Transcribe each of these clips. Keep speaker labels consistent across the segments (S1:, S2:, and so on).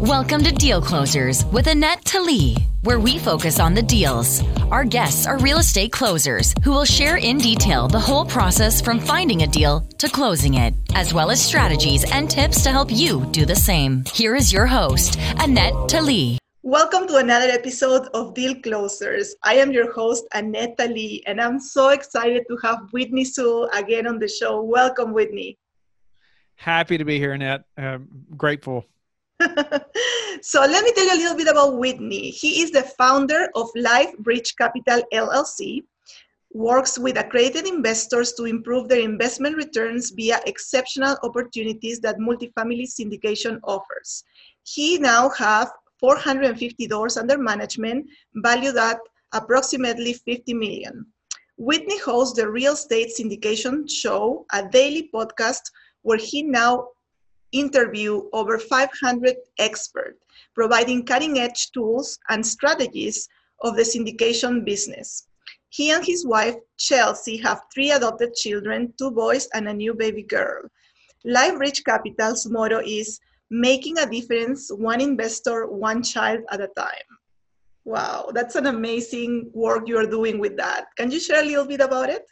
S1: Welcome to Deal Closers with Annette Talley, where we focus on the deals. Our guests are real estate closers who will share in detail the whole process from finding a deal to closing it, as well as strategies and tips to help you do the same. Here is your host, Annette Talley.
S2: Welcome to another episode of Deal Closers. I am your host, Annette Lee, and I'm so excited to have Whitney Sewell again on the show. Welcome, Whitney.
S3: Happy to be here, Annette. Um, grateful.
S2: so let me tell you a little bit about Whitney. He is the founder of Life Bridge Capital LLC, works with accredited investors to improve their investment returns via exceptional opportunities that multifamily syndication offers. He now has 450 doors under management, valued at approximately 50 million. Whitney hosts the Real Estate Syndication Show, a daily podcast where he now interview over 500 experts, providing cutting edge tools and strategies of the syndication business. He and his wife, Chelsea, have three adopted children two boys and a new baby girl. Life Bridge Capital's motto is making a difference one investor, one child at a time. Wow, that's an amazing work you're doing with that. Can you share a little bit about it?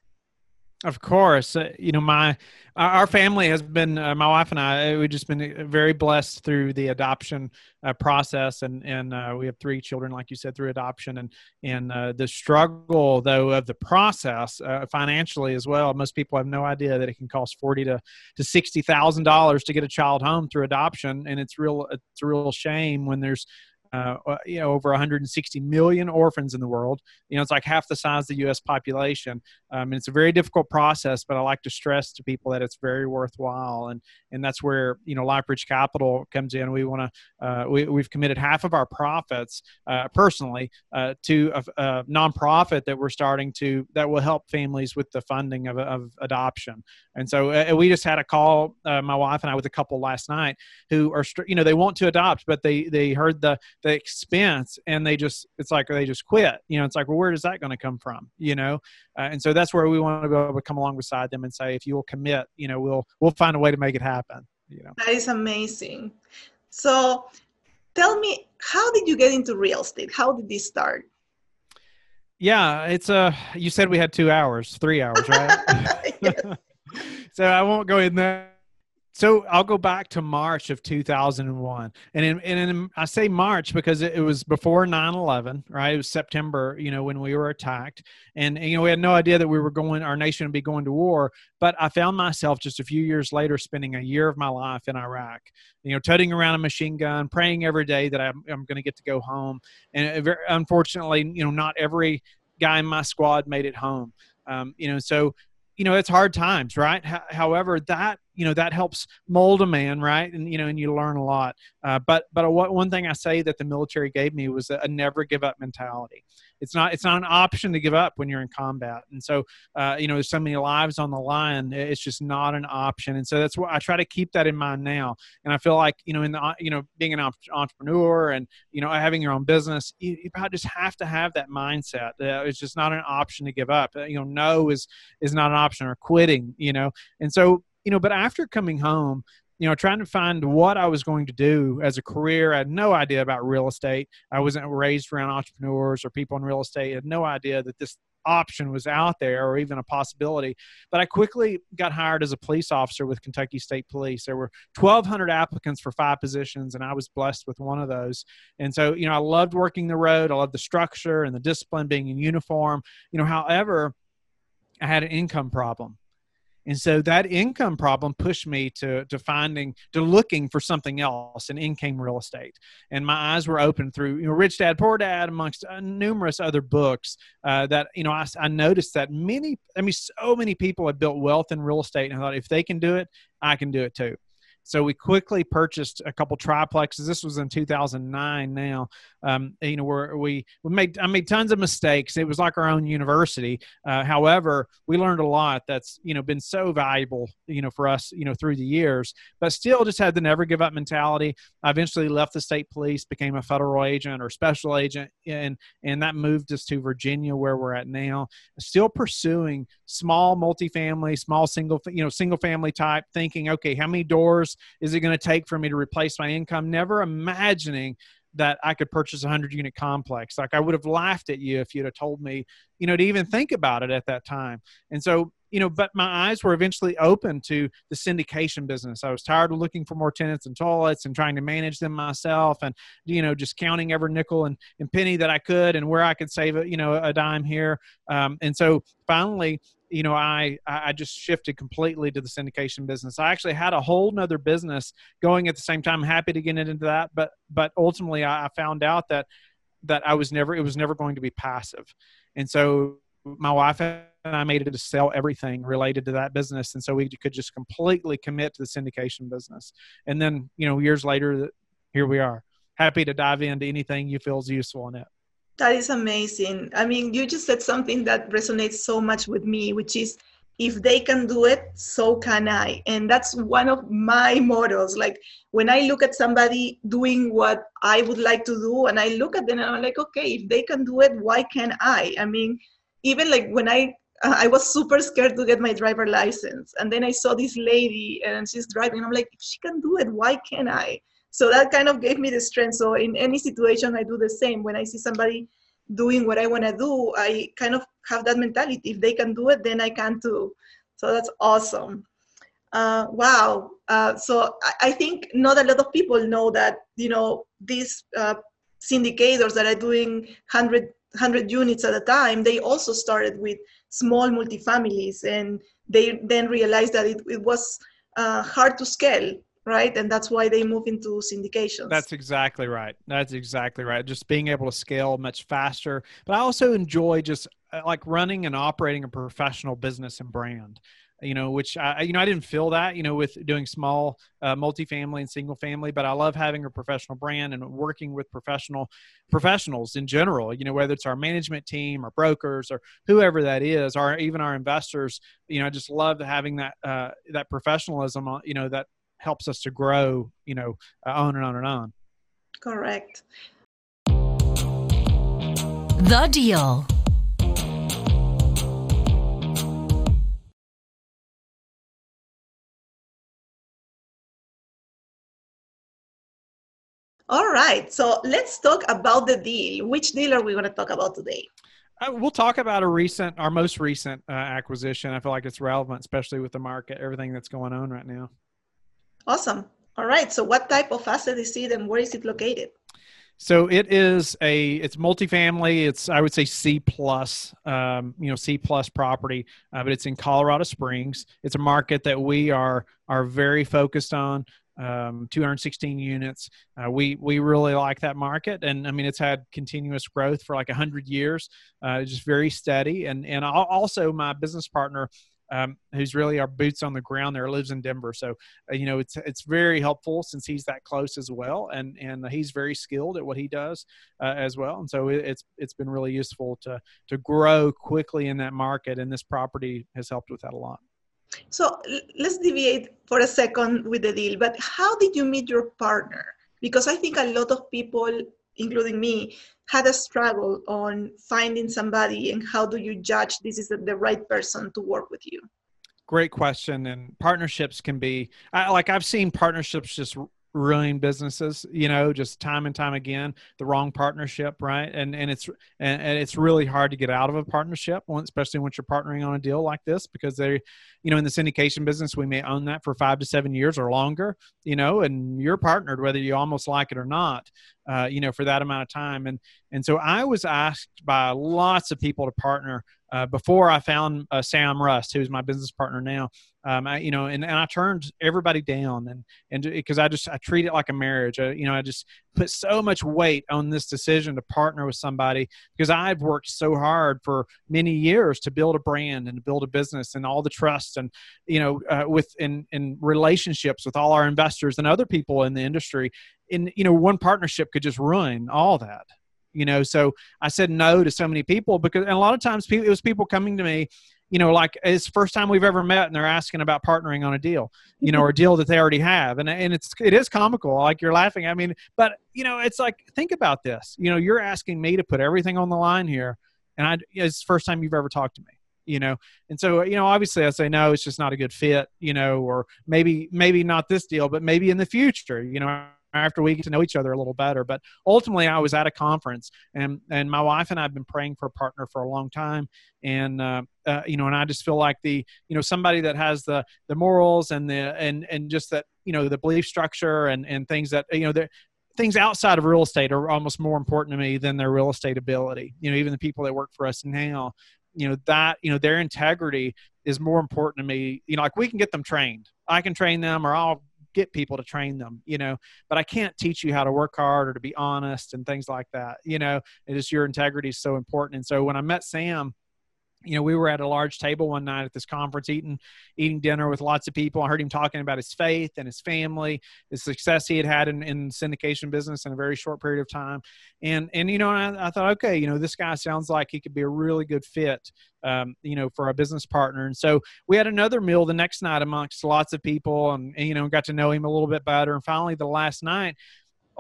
S3: Of course, uh, you know my our family has been uh, my wife and I we've just been uh, very blessed through the adoption uh, process, and and uh, we have three children, like you said, through adoption, and and uh, the struggle though of the process financially as well. Most people have no idea that it can cost forty to to sixty thousand dollars to get a child home through adoption, and it's real it's a real shame when there's uh, uh, you know, over 160 million orphans in the world. You know, it's like half the size of the U.S. population. Um, and it's a very difficult process, but I like to stress to people that it's very worthwhile. And and that's where you know LifeBridge Capital comes in. We want to uh, we we've committed half of our profits uh, personally uh, to a, a, nonprofit that we're starting to that will help families with the funding of, of adoption. And so uh, we just had a call, my wife and I, with a couple last night who are you know they want to adopt, but they they heard the the expense and they just it's like they just quit. You know it's like well where is that going to come from? You know? Uh, and so that's where we want to be able to come along beside them and say if you will commit you know we'll we'll find a way to make it happen you know?
S2: That is amazing. So tell me how did you get into real estate? How did this start?
S3: Yeah it's a uh, you said we had two hours three hours right? So i won't go in there so I'll go back to March of 2001. And in, and in, I say March because it, it was before 9-11, right? It was September, you know, when we were attacked. And, and, you know, we had no idea that we were going, our nation would be going to war. But I found myself just a few years later spending a year of my life in Iraq, you know, toting around a machine gun, praying every day that I'm, I'm going to get to go home. And it, unfortunately, you know, not every guy in my squad made it home. Um, you know, so you know it's hard times right however that you know that helps mold a man right? And you know and you learn a lot. Uh, but but one thing i say that the military gave me was a never give up mentality. It's not it's not an option to give up when you're in combat. And so uh, you know there's so many lives on the line it's just not an option. And so that's what i try to keep that in mind now. And i feel like you know in the you know being an entrepreneur and you know having your own business you, you just have to have that mindset uh, it's just not an option to give up. Uh, you know no is is not an option or quitting you know? And so you know, but after coming home, you know, trying to find what I was going to do as a career. I had no idea about real estate. I wasn't raised around entrepreneurs or people in real estate. I had no idea that this option was out there or even a possibility. But I quickly got hired as a police officer with Kentucky State Police. There were 1,200 applicants for five positions, and I was blessed with one of those. And so, you know, I loved working the road. I loved the structure and the discipline, being in uniform. You know, however, I had an income problem and so that income problem pushed me to to finding to looking for something else and in came real estate. And my eyes were open through you know rich dad poor dad amongst uh, numerous other books uh, that you know I, I noticed that many i mean so many people had built wealth in real estate and i thought if they can do it i can do it too so we quickly purchased a couple triplexes. This was in 2009. Now, um, you know, where we we made I made tons of mistakes. It was like our own university. Uh, however, we learned a lot. That's you know been so valuable, you know, for us, you know, through the years. But still, just had the never give up mentality. I eventually left the state police, became a federal agent or special agent, and and that moved us to Virginia, where we're at now. Still pursuing small multifamily, small single, you know, single family type thinking. Okay, how many doors years is it going to take for me to replace my income? Never imagining that I could purchase a 100 unit complex. Like I would have laughed at you if you'd have told me, you know, to even think about it at that time. And so, you know, but my eyes were eventually open to the syndication business. I was tired of looking for more tenants and toilets and trying to manage them myself and, you know, just counting every nickel and, and penny that I could and where I could save, a, you know, a dime here. Um, and so finally, you know, I I just shifted completely to the syndication business. I actually had a whole nother business going at the same time. Happy to get into that, but but ultimately I, found out that that I was never it was never going to be passive, and so my wife and I made it to sell everything related to that business, and so we could just completely commit to the syndication business. And then you know years later, here we are, happy to dive into anything you feel is useful in it.
S2: That is amazing. I mean, you just said something that resonates so much with me, which is if they can do it, so can I. And that's one of my mottos. Like when I look at somebody doing what I would like to do, and I look at them and I'm like, okay, if they can do it, why can't I? I mean, even like when I I was super scared to get my driver license. And then I saw this lady and she's driving. I'm like, if she can do it, why can't I? So that kind of gave me the strength. So in any situation i do the same. When i see somebody doing what i want to do i kind of have that mentality. If they can do it then i can too. So that's awesome. Uh, wow. Uh, so I, I, think not a lot of people know that you know these uh, syndicators that are doing 100 100 units at a time they also started with small multifamilies and they then realized that it, it was uh, hard to scale right? And that's why they move into syndications.
S3: That's exactly right. That's exactly right. Just being able to scale much faster. But i also enjoy just uh, like running and operating a professional business and brand you know which i you know i didn't feel that you know with doing small uh, multifamily and single family but i love having a professional brand and working with professional professionals in general you know whether it's our management team or brokers or whoever that is or even our investors you know i just love having that uh, that professionalism uh, you know that helps us to grow, you know, uh, on and on and on.
S2: Correct.
S1: The deal.
S2: All right, so let's talk about the deal. Which deal are we going to talk about today?
S3: Uh, we'll talk about a recent, our most recent uh, acquisition. I feel like it's relevant, especially with the market, everything that's going on right now.
S2: Awesome. All right. So what type of asset is it and where is it located?
S3: So it is a it's multifamily. It's I would say C plus, um, you know C plus property, uh, but it's in Colorado Springs. It's a market that we are are very focused on. Um, 216 units. Uh, we we really like that market, and I mean it's had continuous growth for like 100 years. Uh, just very steady, and and also my business partner um, who's really our boots on the ground there, lives in Denver. So, uh, you know, it's it's very helpful since he's that close as well, and and he's very skilled at what he does uh, as well. And so it, it's it's been really useful to to grow quickly in that market, and this property has helped with that a lot.
S2: So let's deviate for a second with the deal. But how did you meet your partner? Because I think a lot of people, including me, had a struggle on finding somebody and how do you judge this is the right person to work with you?
S3: Great question and partnerships can be I, like i've seen partnerships just ruin businesses you know just time and time again the wrong partnership right? And and it's and, and it's really hard to get out of a partnership especially once you're partnering on a deal like this because they you know in the syndication business we may own that for five to seven years or longer you know and you're partnered whether you almost like it or not uh, you know for that amount of time. And and so i was asked by lots of people to partner uh, before I found uh, Sam Rust, who's my business partner now, um, I, you know, and, and I turned everybody down and, and because I just, I treat it like a marriage. I, you know, I just put so much weight on this decision to partner with somebody because I've worked so hard for many years to build a brand and to build a business and all the trust and, you know, uh, with, in, in relationships with all our investors and other people in the industry. In, you know, one partnership could just ruin all that you know so i said no to so many people because and a lot of times people, it was people coming to me you know like it's first time we've ever met and they're asking about partnering on a deal you know or a deal that they already have. And and it's it is comical like you're laughing. I mean but you know it's like think about this. You know you're asking me to put everything on the line here and i it's the first time you've ever talked to me you know? And so you know obviously i say no it's just not a good fit you know or maybe maybe not this deal but maybe in the future you know after we get to know each other a little better. But ultimately i was at a conference and and my wife and i've been praying for a partner for a long time. And uh, uh, you know and i just feel like the you know somebody that has the the morals and the and and just that you know the belief structure and and things that you know the things outside of real estate are almost more important to me than their real estate ability. You know even the people that work for us now you know that you know their integrity is more important to me. You know like we can get them trained. I can train them or i'll get people to train them you know but i can't teach you how to work hard or to be honest and things like that you know it is your integrity is so important. And so when i met sam you know, we were at a large table one night at this conference eating eating dinner with lots of people. I heard him talking about his faith and his family, the success he had had in, in syndication business in a very short period of time. And and you know, I, I thought, okay, you know, this guy sounds like he could be a really good fit, um, you know, for a business partner. And so we had another meal the next night amongst lots of people, and, and you know, got to know him a little bit better. And finally, the last night,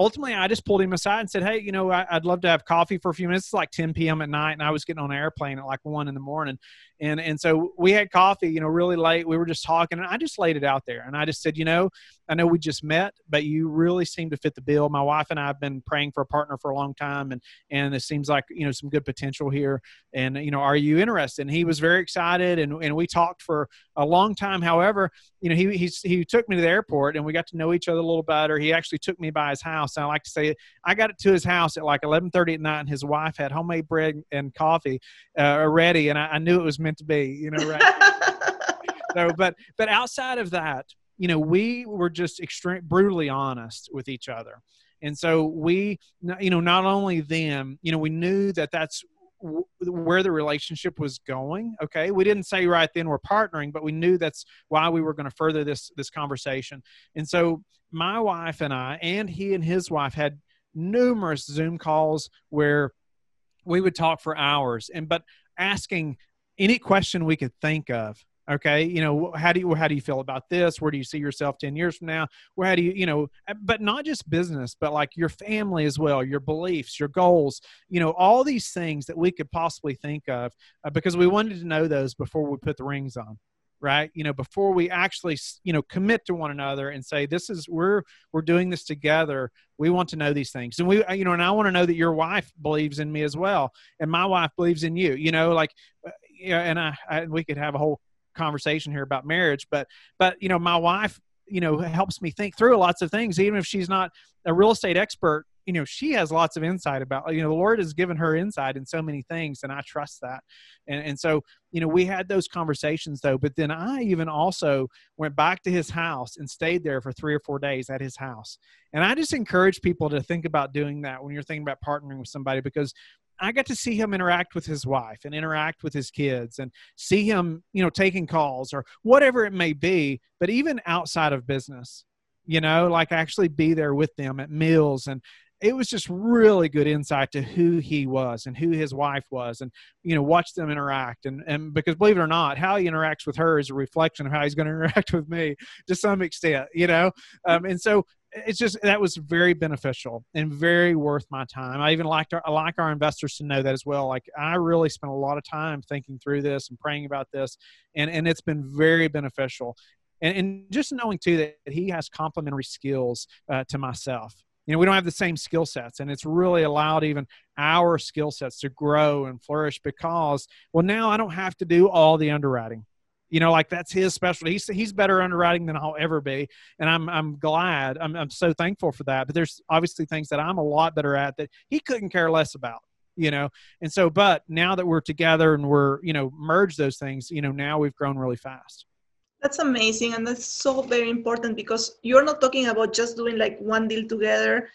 S3: ultimately I just pulled him aside and said, Hey, you know, I, would love to have coffee for a few minutes. It's like 10 PM at night and I was getting on an airplane at like one in the morning. And, and so we had coffee, you know, really late. We were just talking and I just laid it out there. And I just said, you know, I know we just met, but you really seem to fit the bill. My wife and I have been praying for a partner for a long time and, and it seems like, you know, some good potential here. And, you know, are you interested? And he was very excited and, and we talked for a long time. However, you know, he, he, he took me to the airport and we got to know each other a little better. He actually took me by his house. And I like to say, I got it to his house at like 1130 at night and his wife had homemade bread and coffee uh, ready. And I, I knew it was meant to be, you know, right. so, but, but outside of that, you know, we were just extreme, brutally honest with each other. And so we, you know, not only them, you know, we knew that that's where the relationship was going okay? We didn't say right then we're partnering but we knew that's why we were going to further this this conversation. And so my wife and i and he and his wife had numerous zoom calls where we would talk for hours and but asking any question we could think of okay you know how do you how do you feel about this? Where do you see yourself 10 years from now? Where how do you you know eh, but not just business but like your family as well your beliefs your goals you know all these things that we could possibly think of uh, because we wanted to know those before we put the rings on right? You know before we actually you know commit to one another and say this is we're we're doing this together. We want to know these things. And we you know and i want to know that your wife believes in me as well and my wife believes in you you know like uh, yeah and I, I we could have a whole conversation here about marriage but but you know my wife you know helps me think through lots of things even if she's not a real estate expert you know she has lots of insight about you know the lord has given her insight in so many things and i trust that. And, and so you know we had those conversations though but then i even also went back to his house and stayed there for three or four days at his house. And i just encourage people to think about doing that when you're thinking about partnering with somebody because I got to see him interact with his wife and interact with his kids and see him, you know, taking calls or whatever it may be, but even outside of business, you know, like actually be there with them at meals. And it was just really good insight to who he was and who his wife was and you know watch them interact. And and because believe it or not how he interacts with her is a reflection of how he's going to interact with me to some extent you know? Um, and so it's just that was very beneficial and very worth my time. I even liked our, I like our investors to know that as well. Like I really spent a lot of time thinking through this and praying about this, and and it's been very beneficial. And, and just knowing too that he has complementary skills uh, to myself. You know, we don't have the same skill sets, and it's really allowed even our skill sets to grow and flourish because, well, now I don't have to do all the underwriting you know, like that's his specialty. He's he's better underwriting than I'll ever be, and I'm I'm glad. I'm I'm so thankful for that. But there's obviously things that I'm a lot better at that he couldn't care less about. You know, and so, but now that we're together and we're you know merge those things, you know, now we've grown really fast.
S2: That's amazing, and that's so very important because you're not talking about just doing like one deal together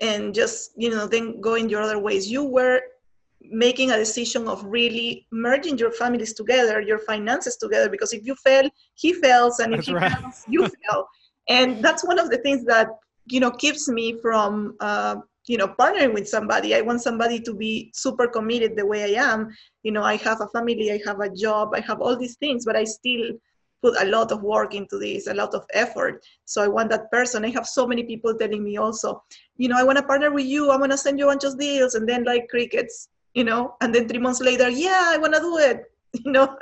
S2: and just you know then going your other ways. You were making a decision of really merging your families together, your finances together, because if you fail, he fails, and if that's he right. fails, you fail. And that's one of the things that you know keeps me from uh, you know partnering with somebody. I want somebody to be super committed the way I am. You know, I have a family, I have a job, I have all these things, but I still put a lot of work into this, a lot of effort. So I want that person. I have so many people telling me also, you know, I want to partner with you. I'm going to send you a bunch of deals. And then like crickets, you know and then three months later yeah i want to do it. You know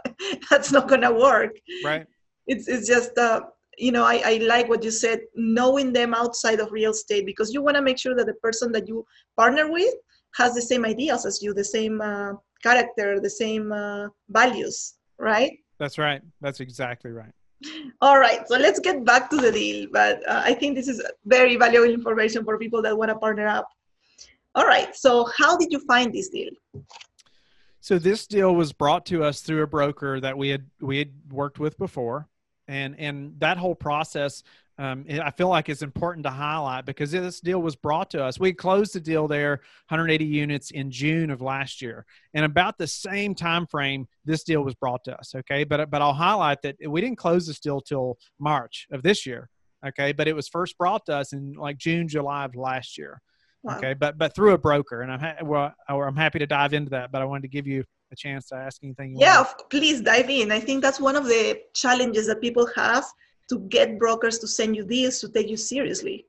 S2: that's not gonna work.
S3: Right.
S2: It's it's just uh, you know I, I like what you said knowing them outside of real estate because you want to make sure that the person that you partner with has the same ideas as you the same uh, character the same uh, values right?
S3: That's right. That's exactly right.
S2: All right so let's get back to the deal but uh, i think this is very valuable information for people that want to partner up all right so how did you find this deal
S3: so this deal was brought to us through a broker that we had we had worked with before and and that whole process um, I feel like it's important to highlight because this deal was brought to us. We closed the deal there, 180 units in June of last year, and about the same time frame this deal was brought to us. Okay, but but I'll highlight that we didn't close this deal till March of this year. Okay, but it was first brought to us in like June, July of last year. Wow. Okay, but but through a broker, and I'm ha- well, I'm happy to dive into that. But I wanted to give you a chance to ask anything.
S2: yeah, want. please dive in. I think that's one of the challenges that people have to get brokers to send you deals to take you seriously.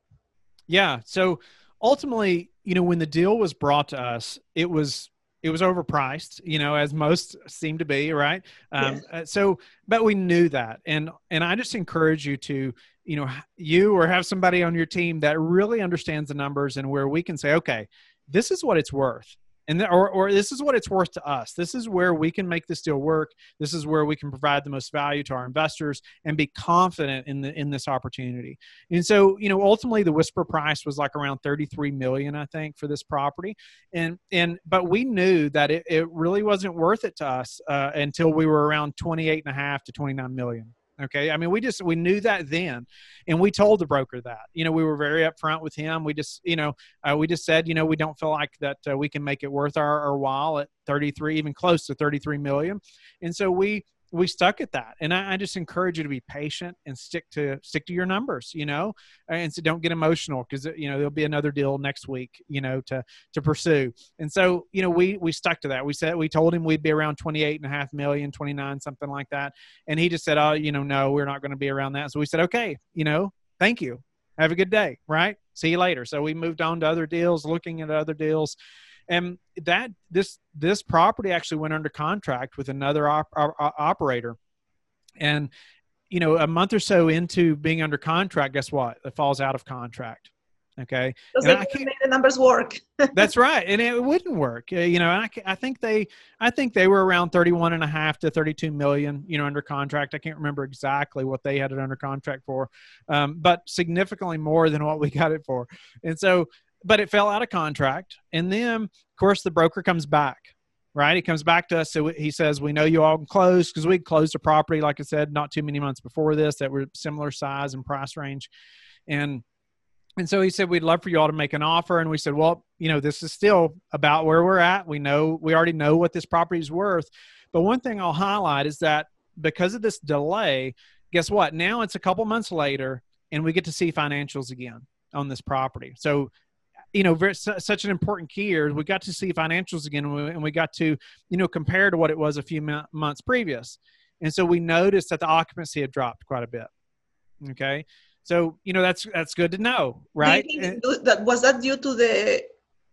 S3: Yeah. So ultimately, you know, when the deal was brought to us, it was it was overpriced, you know, as most seem to be, right? Um, yes. Uh, so, but we knew that, and and I just encourage you to, you know, you or have somebody on your team that really understands the numbers and where we can say, okay, this is what it's worth. And the, or, or this is what it's worth to us. This is where we can make this deal work. This is where we can provide the most value to our investors and be confident in the in this opportunity. And so you know ultimately the whisper price was like around 33 million i think for this property. And and but we knew that it, it really wasn't worth it to us uh, until we were around 28 and a half to 29 million Okay. I mean, we just, we knew that then. And we told the broker that, you know, we were very upfront with him. We just, you know, uh, we just said, you know, we don't feel like that uh, we can make it worth our, our while at 33, even close to 33 million. And so we, we stuck at that. And I, I, just encourage you to be patient and stick to stick to your numbers you know and so don't get emotional because you know there'll be another deal next week you know to to pursue. And so you know we we stuck to that. We said we told him we'd be around 28 and a half million 29 something like that. And he just said oh you know no we're not going to be around that. So we said okay you know thank you. Have a good day. Right? See you later. So we moved on to other deals looking at other deals and that this this property actually went under contract with another op, op, operator. And you know a month or so into being under contract guess what? It falls out of contract okay?
S2: And I can't, make the numbers work?
S3: That's right. And it wouldn't work. Uh, you know I, I think they i think they were around 31 and a half to 32 million you know under contract. I can't remember exactly what they had it under contract for um, but significantly more than what we got it for. And so but it fell out of contract. And then, of course, the broker comes back, right? He comes back to us. So he says, We know you all closed because we closed a property, like I said, not too many months before this that were similar size and price range. And and so he said, We'd love for you all to make an offer. And we said, Well, you know, this is still about where we're at. We know, we already know what this property is worth. But one thing I'll highlight is that because of this delay, guess what? Now it's a couple months later and we get to see financials again on this property. So you know, very, such an important key here. We got to see financials again, and we got to, you know, compare to what it was a few months previous. And so we noticed that the occupancy had dropped quite a bit. Okay, so you know that's that's good to know, right?
S2: that was that due to the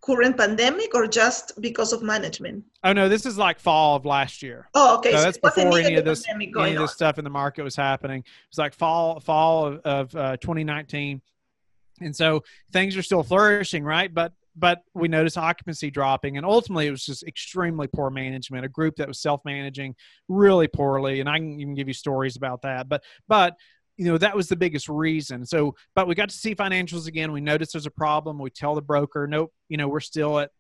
S2: current pandemic or just because of management?
S3: Oh no, this is like fall of last year.
S2: Oh, okay.
S3: So, so that's before any of this any of this stuff in the market was happening. It was like fall fall of, of uh, 2019 and so things are still flourishing, right? But but we notice occupancy dropping, and ultimately it was just extremely poor management. A group that was self-managing really poorly, and I can even give you stories about that. But but you know that was the biggest reason. So, but we got to see financials again. We noticed there's a problem. We tell the broker, nope, you know we're still at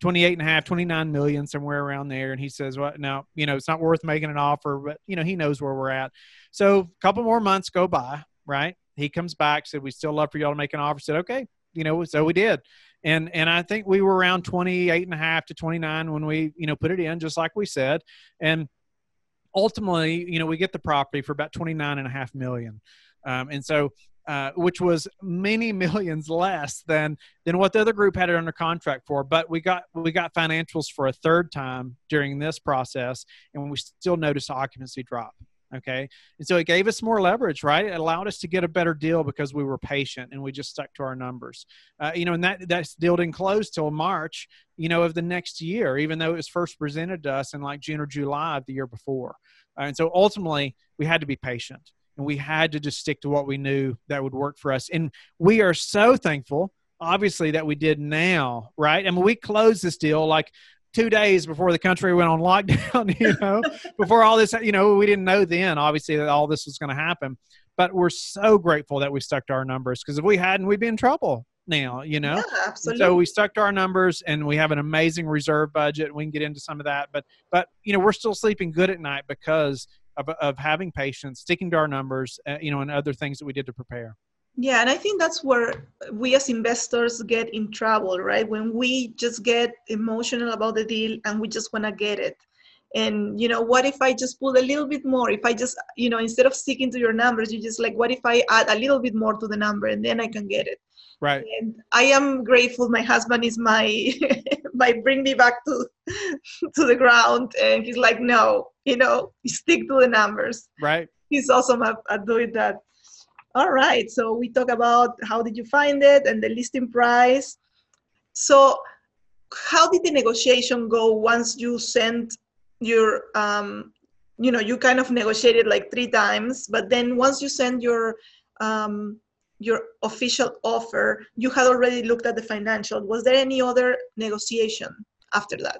S3: 28 and a half 29 million somewhere around there and he says well now you know it's not worth making an offer but you know he knows where we're at so a couple more months go by right he comes back, said, We still love for y'all to make an offer. Said, Okay, you know, so we did. And and I think we were around 28 and a half to 29 when we, you know, put it in, just like we said. And ultimately, you know, we get the property for about 29 and a half million. Um, and so uh, which was many millions less than than what the other group had it under contract for. But we got we got financials for a third time during this process, and we still noticed occupancy drop. Okay. And so it gave us more leverage, right? It allowed us to get a better deal because we were patient and we just stuck to our numbers. Uh, you know, and that, that deal didn't close till March, you know, of the next year, even though it was first presented to us in like June or July of the year before. Uh, and so ultimately we had to be patient and we had to just stick to what we knew that would work for us. And we are so thankful obviously that we did now, right? I mean, we closed this deal like two days before the country went on lockdown, you know, before all this, you know, we didn't know then, obviously, that all this was going to happen. But we're so grateful that we stuck to our numbers because if we hadn't, we'd be in trouble now, you know?
S2: Yeah, absolutely.
S3: So we stuck to our numbers and we have an amazing reserve budget. We can get into some of that, but, but, you know, we're still sleeping good at night because of, of having patience, sticking to our numbers, uh, you know, and other things that we did to prepare.
S2: Yeah, and I think that's where we as investors get in trouble, right? When we just get emotional about the deal and we just want to get it. And you know, what if I just put a little bit more? If I just, you know, instead of sticking to your numbers, you just like, what if I add a little bit more to the number and then I can get it?
S3: Right.
S2: And I am grateful. My husband is my my bring me back to to the ground, and he's like, no, you know, stick to the numbers.
S3: Right.
S2: He's awesome at, at doing that. All right, so we talk about how did you find it and the listing price. So how did the negotiation go once you sent your, um, you know, you kind of negotiated like three times, but then once you send your, um, your official offer, you had already looked at the financial. Was there any other negotiation after that?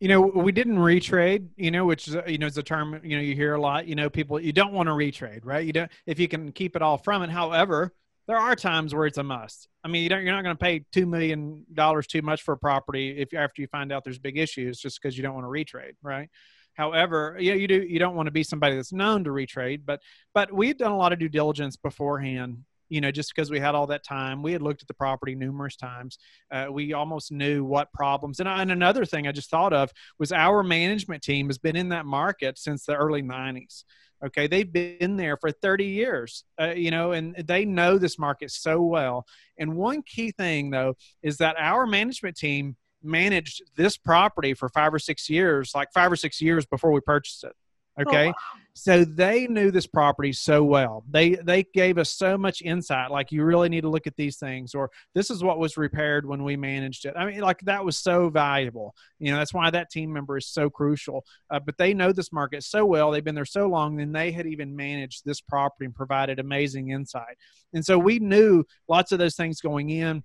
S3: You know we didn't retrade you know which is you know is a term you know you hear a lot you know people you don't want to retrade right? You don't if you can keep it all from it. However there are times where it's a must. I mean you don't you're not going to pay two million dollars too much for a property if after you find out there's big issues just because you don't want to retrade right? However you know, you do you don't want to be somebody that's known to retrade but but we've done a lot of due diligence beforehand you know, just because we had all that time, we had looked at the property numerous times. Uh, we almost knew what problems. And, and another thing I just thought of was our management team has been in that market since the early 90s. Okay, they've been there for 30 years, uh, you know, and they know this market so well. And one key thing, though, is that our management team managed this property for five or six years, like five or six years before we purchased it. Oh, okay. Oh, wow. So they knew this property so well. They they gave us so much insight. Like you really need to look at these things, or this is what was repaired when we managed it. I mean, like that was so valuable. You know, that's why that team member is so crucial. Uh, but they know this market so well. They've been there so long, and they had even managed this property and provided amazing insight. And so we knew lots of those things going in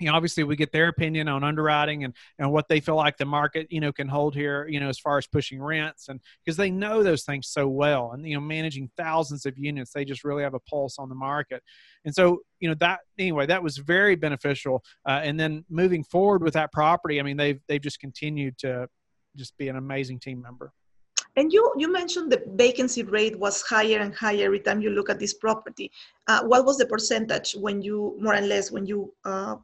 S3: you know, obviously we get their opinion on underwriting and, and what they feel like the market, you know, can hold here, you know, as far as pushing rents and because they know those things so well and, you know, managing thousands of units, they just really have a pulse on the market. And so, you know, that anyway, that was very beneficial. Uh, and then moving forward with that property, I mean, they've, they've just continued to just be an amazing team member.
S2: And you, you mentioned the vacancy rate was higher and higher every time you look at this property. Uh, what was the percentage when you, more or less, when you uh,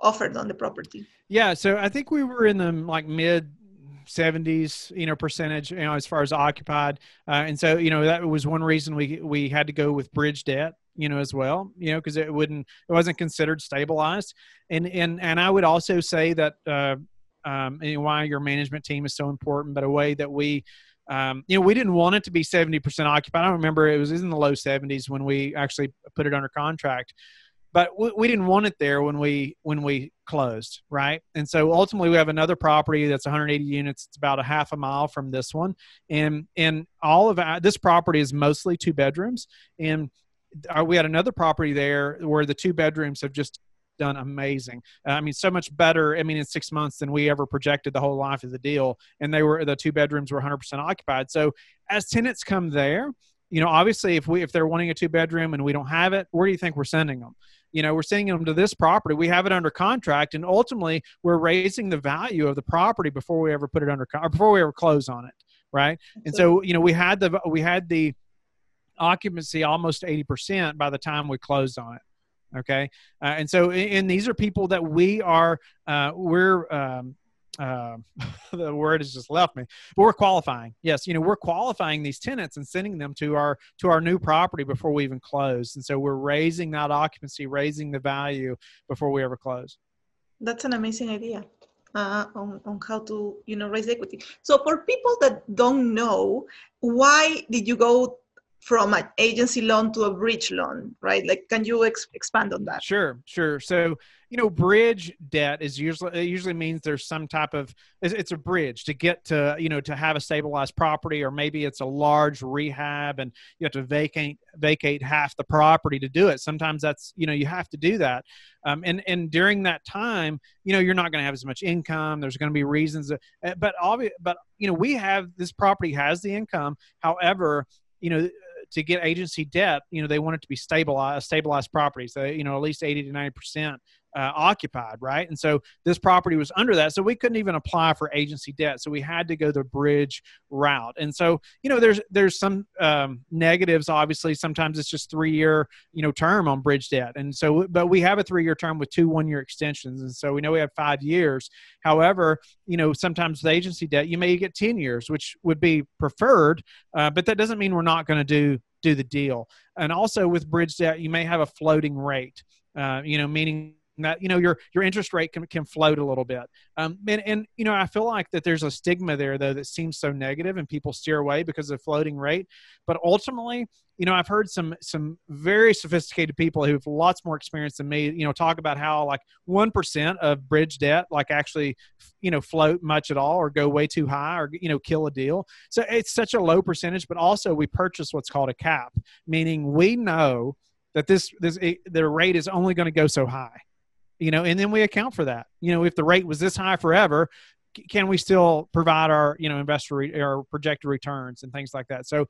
S2: offered on the property?
S3: Yeah, so I think we were in the like mid 70s you know percentage you know as far as occupied uh, and so you know that was one reason we we had to go with bridge debt you know as well you know because it wouldn't it wasn't considered stabilized and and and i would also say that uh um and why your management team is so important but a way that we um, you know, we didn't want it to be 70% occupied. I remember it was in the low 70s when we actually put it under contract but we, we, didn't want it there when we when we closed right and so ultimately we have another property that's 180 units it's about a half a mile from this one and and all of our, this property is mostly two bedrooms and uh, we had another property there where the two bedrooms have just done amazing. Uh, I mean, so much better. I mean, in six months than we ever projected the whole life of the deal. And they were the two bedrooms were 100% occupied. So as tenants come there, you know, obviously, if we if they're wanting a two bedroom and we don't have it, where do you think we're sending them? You know we're sending them to this property. We have it under contract and ultimately we're raising the value of the property before we ever put it under or before we ever close on it right? And so you know we had the we had the occupancy almost 80% by the time we closed on it okay? Uh, and so and these are people that we are uh, we're um, uh, the word has just left me. But we're qualifying. Yes you know we're qualifying these tenants and sending them to our to our new property before we even close. And so we're raising that occupancy raising the value before we ever close.
S2: That's an amazing idea uh, on, on how to you know raise equity. So for people that don't know why did you go from an agency loan to a bridge loan right? Like can you ex- expand on that?
S3: Sure sure. So you know bridge debt is usually it usually means there's some type of it's, a bridge to get to you know to have a stabilized property or maybe it's a large rehab and you have to vacate vacate half the property to do it. Sometimes that's you know you have to do that. Um, and and during that time you know you're not going to have as much income. There's going to be reasons that, eh, but obvious but you know we have this property has the income. However you know to get agency debt, you know, they want it to be stabilized, stabilized property. So, you know, at least 80 to 90 percent uh, occupied, right? And so this property was under that, so we couldn't even apply for agency debt. So we had to go the bridge route. And so you know, there's there's some um, negatives. Obviously, sometimes it's just three year you know term on bridge debt, and so but we have a three year term with two one year extensions, and so we know we have five years. However, you know, sometimes the agency debt you may get ten years, which would be preferred, uh, but that doesn't mean we're not going to do do the deal. And also with bridge debt, you may have a floating rate. Uh, you know, meaning that you know your your interest rate can, can float a little bit. Um, and, and you know i feel like that there's a stigma there though that seems so negative and people steer away because of floating rate. But ultimately you know i've heard some some very sophisticated people who've lots more experience than me you know talk about how like 1% of bridge debt like actually you know float much at all or go way too high or you know kill a deal. So it's such a low percentage but also we purchase what's called a cap meaning we know that this this the rate is only going to go so high you know, and then we account for that. You know, if the rate was this high forever, can we still provide our you know investor re- or projected returns and things like that? So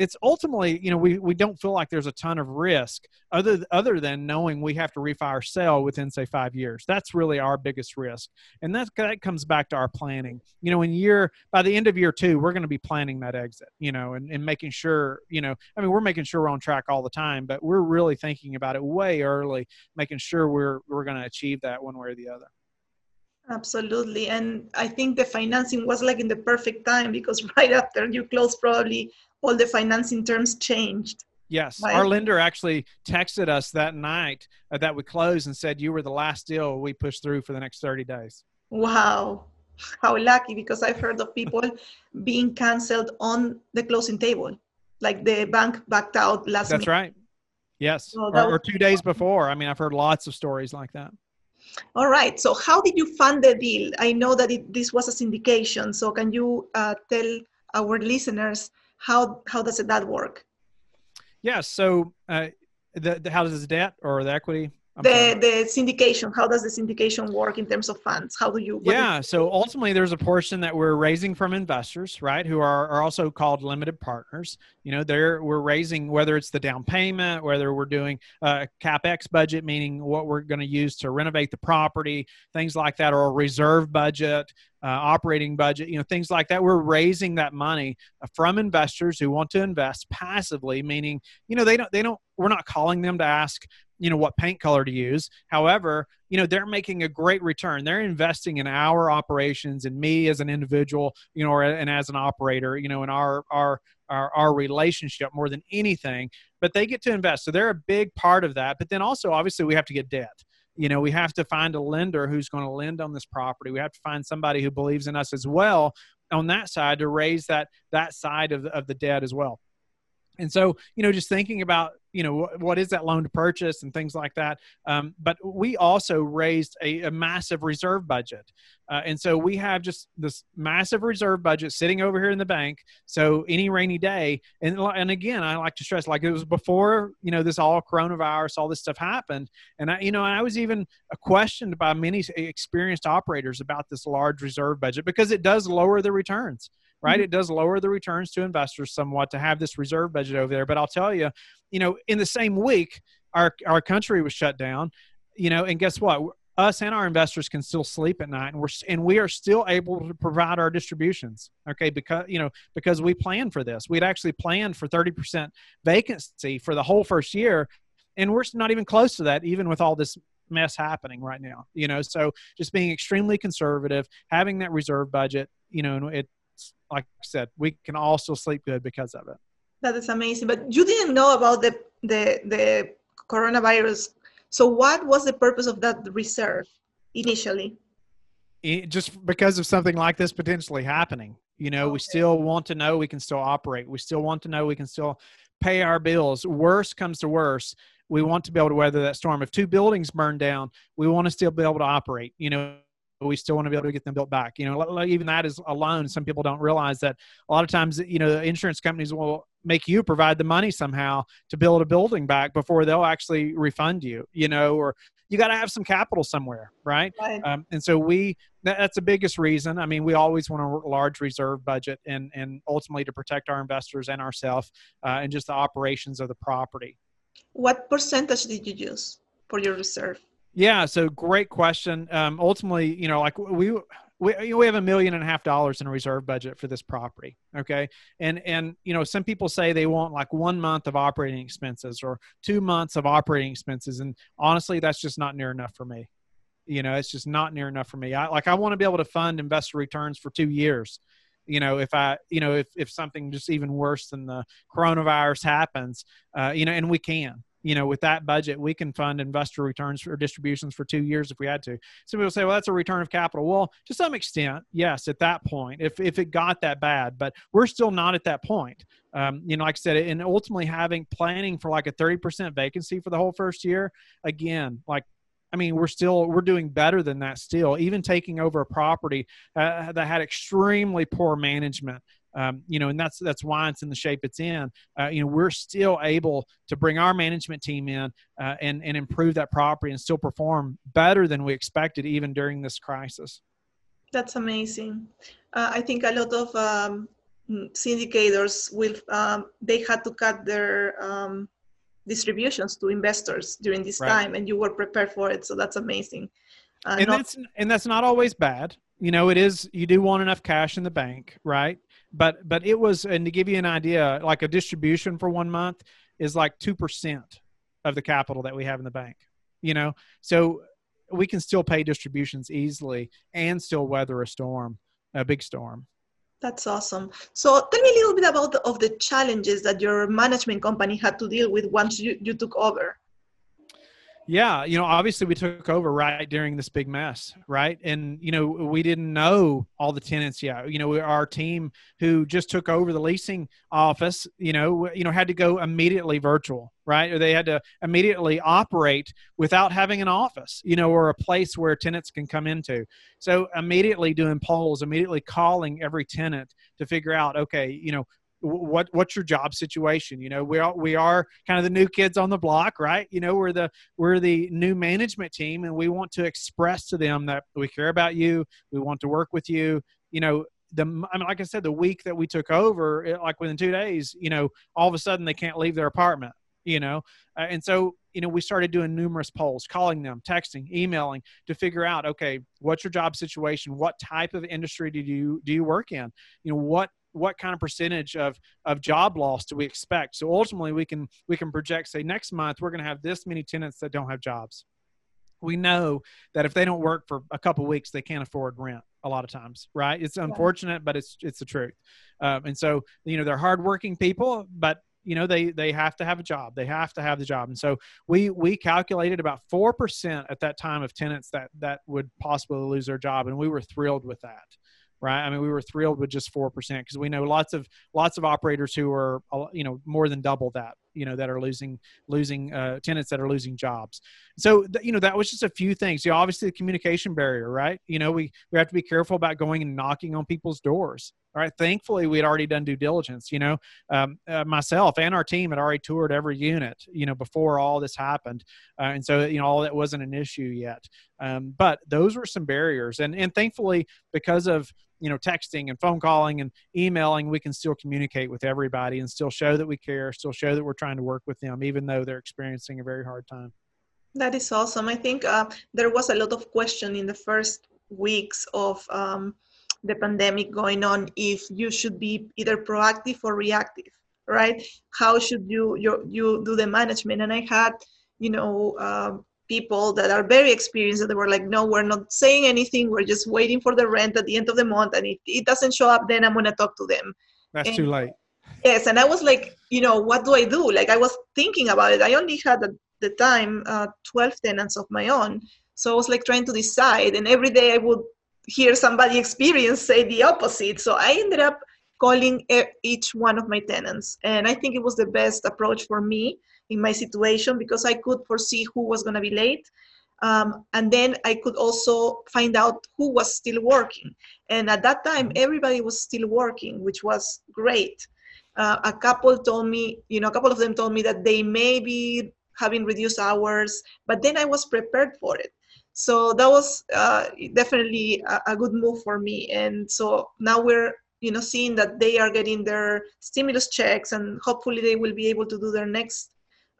S3: it's ultimately, you know, we, we don't feel like there's a ton of risk other other than knowing we have to refi or sell within say five years. That's really our biggest risk, and that that comes back to our planning. You know, in year by the end of year two, we're going to be planning that exit. You know, and, and making sure, you know, I mean, we're making sure we're on track all the time, but we're really thinking about it way early, making sure we're we're going to achieve that one way or the other.
S2: Absolutely. And I think the financing was like in the perfect time because right after you close, probably all the financing terms changed.
S3: Yes, right? our lender actually texted us that night uh, that we closed and said you were the last deal we pushed through for the next 30 days.
S2: Wow. How lucky because I've heard of people being canceled on the closing table. Like the bank backed out last
S3: That's minute. right. Yes. So or, or two days before. I mean, I've heard lots of stories like that.
S2: All right. So, how did you fund the deal? I know that it, this was a syndication. So, can you uh, tell our listeners how how does that work?
S3: Yeah. So, uh, the, the how does the debt or the equity
S2: the the syndication how does the syndication work in terms of funds? How do you
S3: yeah so ultimately there's a portion that we're raising from investors right who are, are also called limited partners. You know they're we're raising whether it's the down payment whether we're doing a capex budget meaning what we're going to use to renovate the property things like that or a reserve budget uh, operating budget, you know, things like that. We're raising that money uh, from investors who want to invest passively, meaning, you know, they don't, they don't, we're not calling them to ask, you know, what paint color to use. However, you know, they're making a great return. They're investing in our operations and me as an individual, you know, and as an operator, you know, in our, our, our, our relationship more than anything, but they get to invest. So they're a big part of that. But then also, obviously, we have to get debt you know we have to find a lender who's going to lend on this property we have to find somebody who believes in us as well on that side to raise that that side of, of the debt as well and so you know just thinking about you know what is that loan to purchase and things like that um, but we also raised a, a massive reserve budget. Uh, and so we have just this massive reserve budget sitting over here in the bank. So any rainy day and and again i like to stress like it was before you know this all coronavirus all this stuff happened. And i you know i was even questioned by many experienced operators about this large reserve budget because it does lower the returns right? Mm-hmm. It does lower the returns to investors somewhat to have this reserve budget over there. But I'll tell you, you know, in the same week, our our country was shut down, you know, and guess what? Us and our investors can still sleep at night, and we're and we are still able to provide our distributions. Okay, because you know because we planned for this. We'd actually planned for thirty percent vacancy for the whole first year, and we're not even close to that, even with all this mess happening right now. You know, so just being extremely conservative, having that reserve budget, you know, and it like I said, we can also sleep good because of it.
S2: That is amazing. But you didn't know about the the the coronavirus. So what was the purpose of that reserve initially?
S3: It, just because of something like this potentially happening. You know, okay. we still want to know we can still operate. We still want to know we can still pay our bills. Worse comes to worst, we want to be able to weather that storm. If two buildings burn down, we want to still be able to operate. You know, we still want to be able to get them built back. You know, even that is alone. Some people don't realize that a lot of times, you know, the insurance companies will make you provide the money somehow to build a building back before they'll actually refund you. You know, or you got to have some capital somewhere, right? right. Um, and so we that, that's the biggest reason. I mean, we always want a large reserve budget, and and ultimately to protect our investors and ourselves, uh, and just the operations of the property.
S2: What percentage did you use for your reserve?
S3: Yeah, so great question. Um, ultimately, you know, like we we we have a million and a half dollars in reserve budget for this property. Okay, and and you know, some people say they want like one month of operating expenses or two months of operating expenses, and honestly, that's just not near enough for me. You know, it's just not near enough for me. I like I want to be able to fund investor returns for two years you know if i you know if, if something just even worse than the coronavirus happens uh, you know and we can you know, with that budget, we can fund investor returns or distributions for two years if we had to. Some people say, well, that's a return of capital. Well, to some extent, yes, at that point, if, if it got that bad, but we're still not at that point. Um, you know, like I said, and ultimately having planning for like a 30% vacancy for the whole first year, again, like I mean, we're still we're doing better than that still. Even taking over a property uh, that had extremely poor management, um, you know, and that's that's why it's in the shape it's in. Uh, you know, we're still able to bring our management team in uh, and and improve that property and still perform better than we expected even during this crisis.
S2: That's amazing. Uh, I think a lot of um, syndicators will um, they had to cut their um, distributions to investors during this right. time, and you were prepared for it. So that's amazing.
S3: Uh, and not- that's and that's not always bad you know it is you do want enough cash in the bank right but but it was and to give you an idea like a distribution for one month is like 2% of the capital that we have in the bank you know? So we can still pay distributions easily and still weather a storm a big storm.
S2: That's awesome. So tell me a little bit about the, of the challenges that your management company had to deal with once you, you took over
S3: yeah, you know, obviously we took over right during this big mess, right? And you know, we didn't know all the tenants yet. You know, our team who just took over the leasing office, you know, you know, had to go immediately virtual, right? Or they had to immediately operate without having an office, you know, or a place where tenants can come into. So immediately doing polls, immediately calling every tenant to figure out, okay, you know, what what's your job situation? You know we are we are kind of the new kids on the block right? You know we're the we're the new management team and we want to express to them that we care about you we want to work with you. You know the I mean, like I said, the week that we took over, like within two days, you know, all of a sudden they can't leave their apartment, you know, uh, and so you know we started doing numerous polls, calling them, texting, emailing to figure out, okay, what's your job situation? What type of industry do you do you work in? You know, what what kind of percentage of of job loss do we expect? So ultimately we can we can project say next month we're going to have this many tenants that don't have jobs. We know that if they don't work for a couple weeks they can't afford rent a lot of times right? It's unfortunate but it's it's the truth. Um, and so you know they're hardworking people but you know they they have to have a job. They have to have the job. And so we we calculated about 4% at that time of tenants that that would possibly lose their job. And we were thrilled with that right? I mean, we were thrilled with just four percent because we know lots of lots of operators who are you know more than double that you know that are losing losing uh, tenants that are losing jobs. So th- you know that was just a few things. You know, obviously the communication barrier, right? You know, we we have to be careful about going and knocking on people's doors. All right. Thankfully, we had already done due diligence. You know, um, uh, myself and our team had already toured every unit. You know, before all this happened, uh, and so you know all that wasn't an issue yet. Um, but those were some barriers, and and thankfully because of you know texting and phone calling and emailing, we can still communicate with everybody and still show that we care, still show that we're trying to work with them, even though they're experiencing a very hard time.
S2: That is awesome. I think uh, there was a lot of question in the first weeks of. Um, the pandemic going on if you should be either proactive or reactive right how should you you, you do the management and i had you know uh, people that are very experienced that were like no we're not saying anything we're just waiting for the rent at the end of the month and if it doesn't show up then i'm going to talk to them.
S3: That's
S2: and,
S3: too late.
S2: Yes and i was like you know what do i do? Like i was thinking about it. I only had at the time uh, 12 tenants of my own. So i was like trying to decide and every day i would hear somebody experience say the opposite. So I ended up calling each one of my tenants. And I think it was the best approach for me in my situation because I could foresee who was going to be late. Um, and then I could also find out who was still working. And at that time, mm-hmm. everybody was still working, which was great. Uh, a couple told me, you know, a couple of them told me that they may be having reduced hours, but then I was prepared for it. So that was uh, definitely a, a good move for me. And so now we're you know seeing that they are getting their stimulus checks and hopefully they will be able to do their next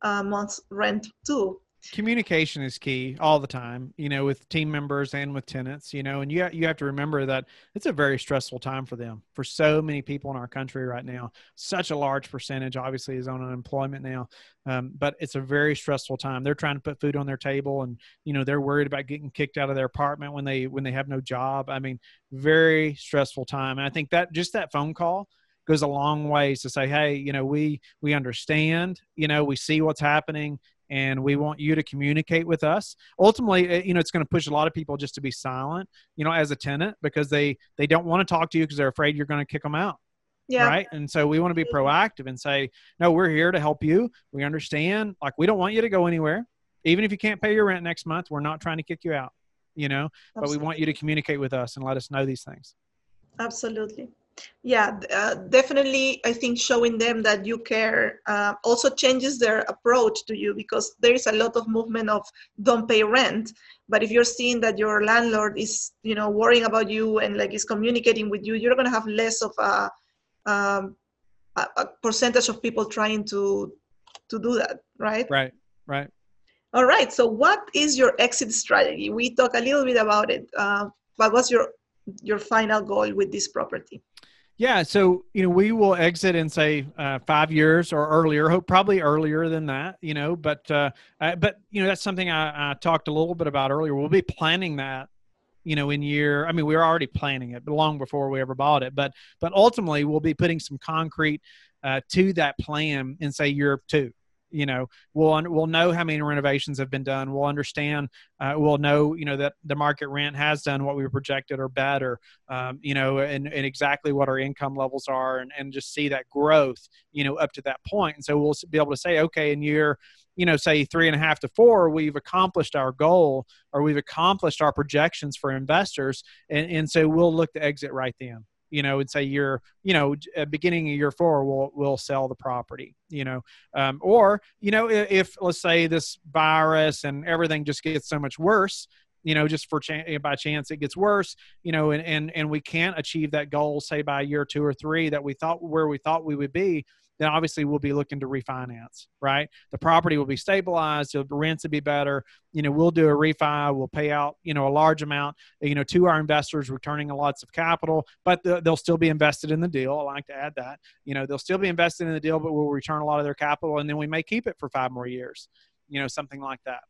S2: uh, month's rent too.
S3: Communication is key all the time you know with team members and with tenants you know and you, you have to remember that it's a very stressful time for them for so many people in our country right now. Such a large percentage obviously is on unemployment now um, but it's a very stressful time. They're trying to put food on their table and you know they're worried about getting kicked out of their apartment when they when they have no job. I mean very stressful time. And i think that just that phone call goes a long ways to say hey you know we we understand you know we see what's happening and we want you to communicate with us. Ultimately eh, you know it's going to push a lot of people just to be silent you know as a tenant because they they don't want to talk to you because they're afraid you're going to kick them out yeah. right? And so we want to be proactive and say no we're here to help you. We understand. Like we don't want you to go anywhere. Even if you can't pay your rent next month we're not trying to kick you out you know? Absolutely. but we want you to communicate with us and let us know these things.
S2: Absolutely yeah uh, definitely i think showing them that you care uh, also changes their approach to you because there is a lot of movement of don't pay rent. But if you're seeing that your landlord is you know worrying about you and like is communicating with you you're going to have less of a, um, a, a percentage of people trying to to do that right?
S3: Right right.
S2: All right so what is your exit strategy? We talked a little bit about it uh, but what's your your final goal with this property
S3: yeah, so you know we will exit in say uh, five years or earlier, hope probably earlier than that. You know, but uh, uh, but you know that's something I, I, talked a little bit about earlier. We'll be planning that, you know, in year. I mean, we were already planning it, but long before we ever bought it. But but ultimately, we'll be putting some concrete uh, to that plan in say year two you know we'll we'll know how many renovations have been done. We'll understand uh, we'll know you know that the market rent has done what we projected or better um, you know and, and exactly what our income levels are and, and just see that growth you know up to that point. And so we'll be able to say okay in year you know say three and a half to four we've accomplished our goal or we've accomplished our projections for investors. And, and so we'll look to exit right then you know, and say you're, you know, beginning of year four, we'll we'll sell the property, you know, um, or you know, if, if let's say this virus and everything just gets so much worse, you know, just for ch- by chance it gets worse, you know, and and and we can't achieve that goal, say by year two or three that we thought where we thought we would be, then obviously we'll be looking to refinance, right? The property will be stabilized, the rents will be better. You know, we'll do a refi, we'll pay out, you know, a large amount, you know, to our investors, returning lots of capital, but the, they'll still be invested in the deal. I like to add that. You know, they'll still be invested in the deal, but we'll return a lot of their capital, and then we may keep it for five more years. You know, something like that.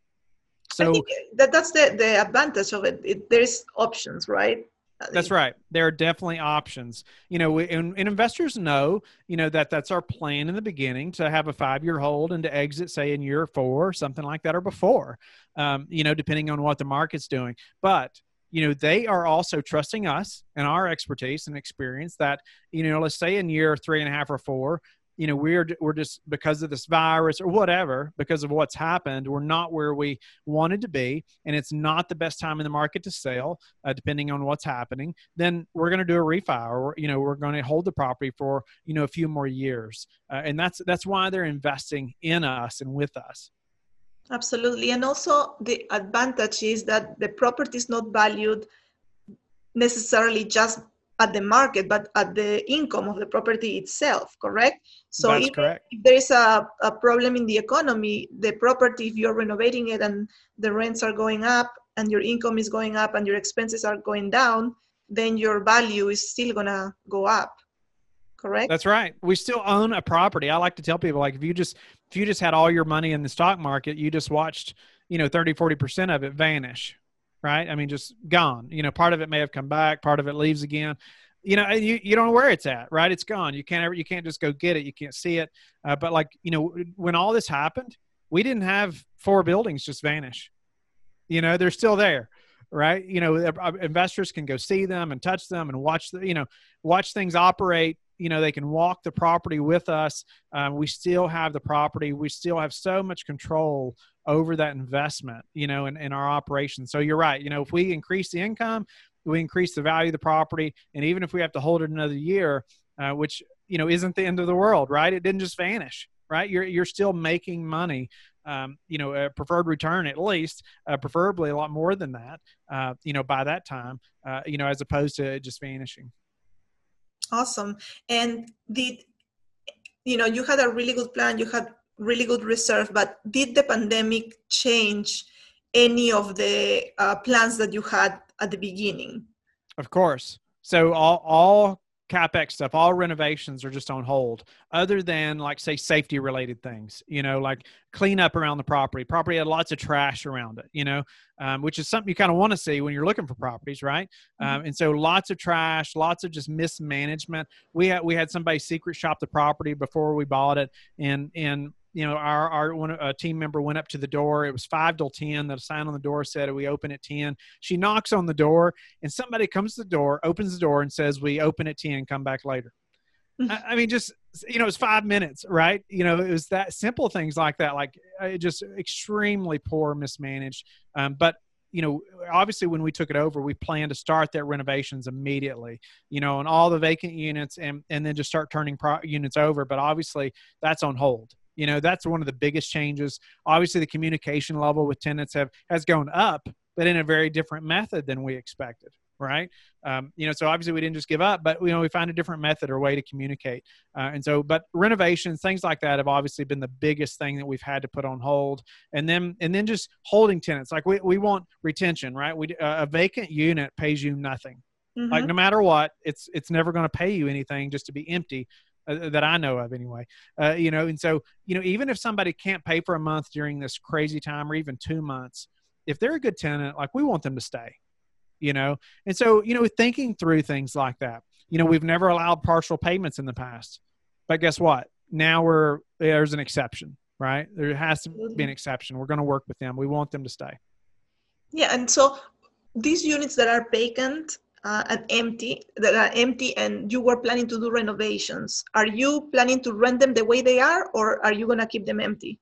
S2: So that, that's the, the advantage of it. it. There's options, right?
S3: That's right. There are definitely options. You know, and, and, investors know, you know, that that's our plan in the beginning to have a five year hold and to exit, say, in year four, something like that, or before, um, you know, depending on what the market's doing. But, you know, they are also trusting us and our expertise and experience that, you know, let's say in year three and a half or four, you know we're we're just because of this virus or whatever because of what's happened we're not where we wanted to be and it's not the best time in the market to sell uh, depending on what's happening then we're going to do a refi or you know we're going to hold the property for you know a few more years. Uh, and that's that's why they're investing in us and with us.
S2: Absolutely. And also the advantage is that the property is not valued necessarily just at the market, but at the income of the property itself, correct?
S3: So if, correct.
S2: if there is a, a problem in the economy, the property, if you're renovating it and the rents are going up and your income is going up and your expenses are going down, then your value is still gonna go up. Correct?
S3: That's right. We still own a property. I like to tell people like if you just if you just had all your money in the stock market, you just watched, you know, 30, 40% of it vanish right? I mean, just gone. You know, part of it may have come back, part of it leaves again. You know, you, you don't know where it's at, right? It's gone. You can't ever, you can't just go get it. You can't see it. Uh, but like, you know, when all this happened, we didn't have four buildings just vanish. You know, they're still there. right? You know, uh, investors can go see them and touch them and watch the, you know, watch things operate. You know, they can walk the property with us. Um, we still have the property. We still have so much control over that investment, you know, in, in our operation. So you're right. You know, if we increase the income, we increase the value of the property. And even if we have to hold it another year, uh, which, you know, isn't the end of the world, right? It didn't just vanish, right? You're, you're still making money um, you know, a preferred return at least, uh, preferably a lot more than that, uh, you know, by that time, uh, you know, as opposed to just vanishing.
S2: Awesome. And did, you know, you had a really good plan, you had really good reserve, but did the pandemic change any of the uh, plans that you had at the beginning?
S3: Of course. So all, all capex stuff all renovations are just on hold other than like say safety related things you know like cleanup around the property. Property had lots of trash around it you know um, which is something you kind of want to see when you're looking for properties right? Mm-hmm. um, and so lots of trash lots of just mismanagement. We had we had somebody secret shop the property before we bought it and and you know, our our one a team member went up to the door. It was five till ten. The sign on the door said we open at ten. She knocks on the door, and somebody comes to the door, opens the door, and says we open at ten. Come back later. I, I mean, just you know, it's five minutes, right? You know, it was that simple things like that, like uh, just extremely poor, mismanaged. Um, but you know, obviously when we took it over, we planned to start that renovations immediately, you know, on all the vacant units and, and then just start turning pro- units over. But obviously that's on hold you know that's one of the biggest changes. Obviously the communication level with tenants have has gone up but in a very different method than we expected right? Um, you know so obviously we didn't just give up but you know we find a different method or way to communicate. Uh, and so but renovations things like that have obviously been the biggest thing that we've had to put on hold. And then and then just holding tenants like we, we want retention right? We uh, a vacant unit pays you nothing. Mm-hmm. like no matter what it's it's never going to pay you anything just to be empty uh, that I know of anyway. Uh, you know, and so you know, even if somebody can't pay for a month during this crazy time, or even two months, if they're a good tenant, like we want them to stay. You know, and so you know, thinking through things like that. You know, we've never allowed partial payments in the past, but guess what? Now we're there's an exception, right? There has to be an exception. We're going to work with them. We want them to stay.
S2: Yeah, and so these units that are vacant uh, and empty that are empty and you were planning to do renovations. Are you planning to rent them the way they are or are you going to keep them empty?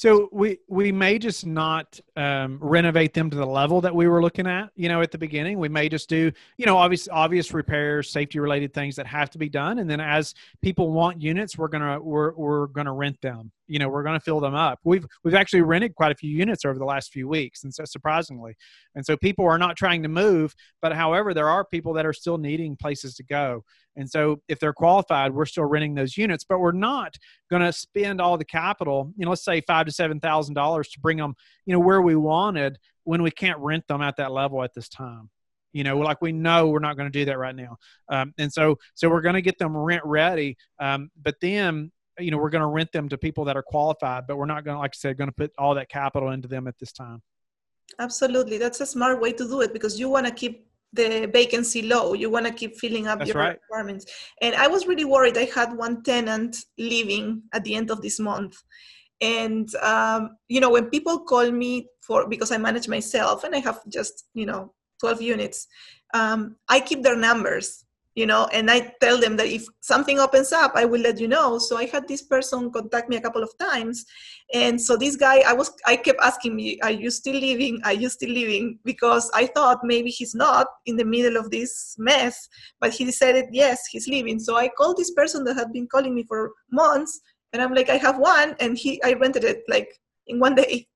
S3: So we we may just not um, renovate them to the level that we were looking at, you know, at the beginning. We may just do, you know, obvious obvious repairs, safety related things that have to be done, and then as people want units, we're gonna we're we're gonna rent them you know we're going to fill them up. We've we've actually rented quite a few units over the last few weeks and so surprisingly. And so people are not trying to move but however there are people that are still needing places to go. And so if they're qualified we're still renting those units but we're not going to spend all the capital you know let's say five to seven thousand dollars to bring them you know where we wanted when we can't rent them at that level at this time. You know like we know we're not going to do that right now. Um, and so so we're going to get them rent ready um, but then you know we're going to rent them to people that are qualified but we're not going to like i said going to put all that capital into them at this time.
S2: Absolutely. That's a smart way to do it because you want to keep the vacancy low. You want to keep filling up
S3: that's
S2: your
S3: right.
S2: requirements. And i was really worried. I had one tenant leaving at the end of this month. And um, you know when people call me for because i manage myself and i have just you know 12 units um, i keep their numbers you know and i tell them that if something opens up i will let you know. So i had this person contact me a couple of times. And so this guy i was i kept asking me are you still living? Are you still living? Because i thought maybe he's not in the middle of this mess but he decided yes he's leaving so i called this person that had been calling me for months and i'm like i have one and he i rented it like in one day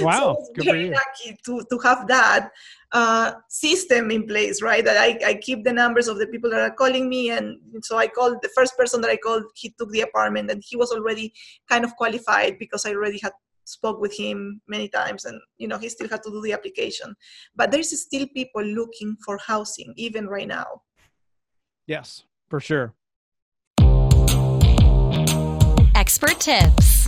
S3: Wow,
S2: so very lucky to, to have that uh, system in place, right? That I, I keep the numbers of the people that are calling me, and so I called the first person that I called. He took the apartment, and he was already kind of qualified because I already had spoke with him many times, and you know he still had to do the application. But there's still people looking for housing even right now.
S3: Yes, for sure.
S1: Expert tips.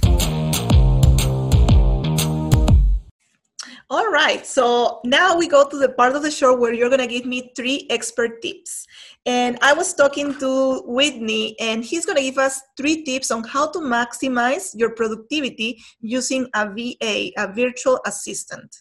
S2: All right, so now we go to the part of the show where you're gonna give me three expert tips. And I was talking to Whitney, and he's gonna give us three tips on how to maximize your productivity using a VA, a virtual assistant.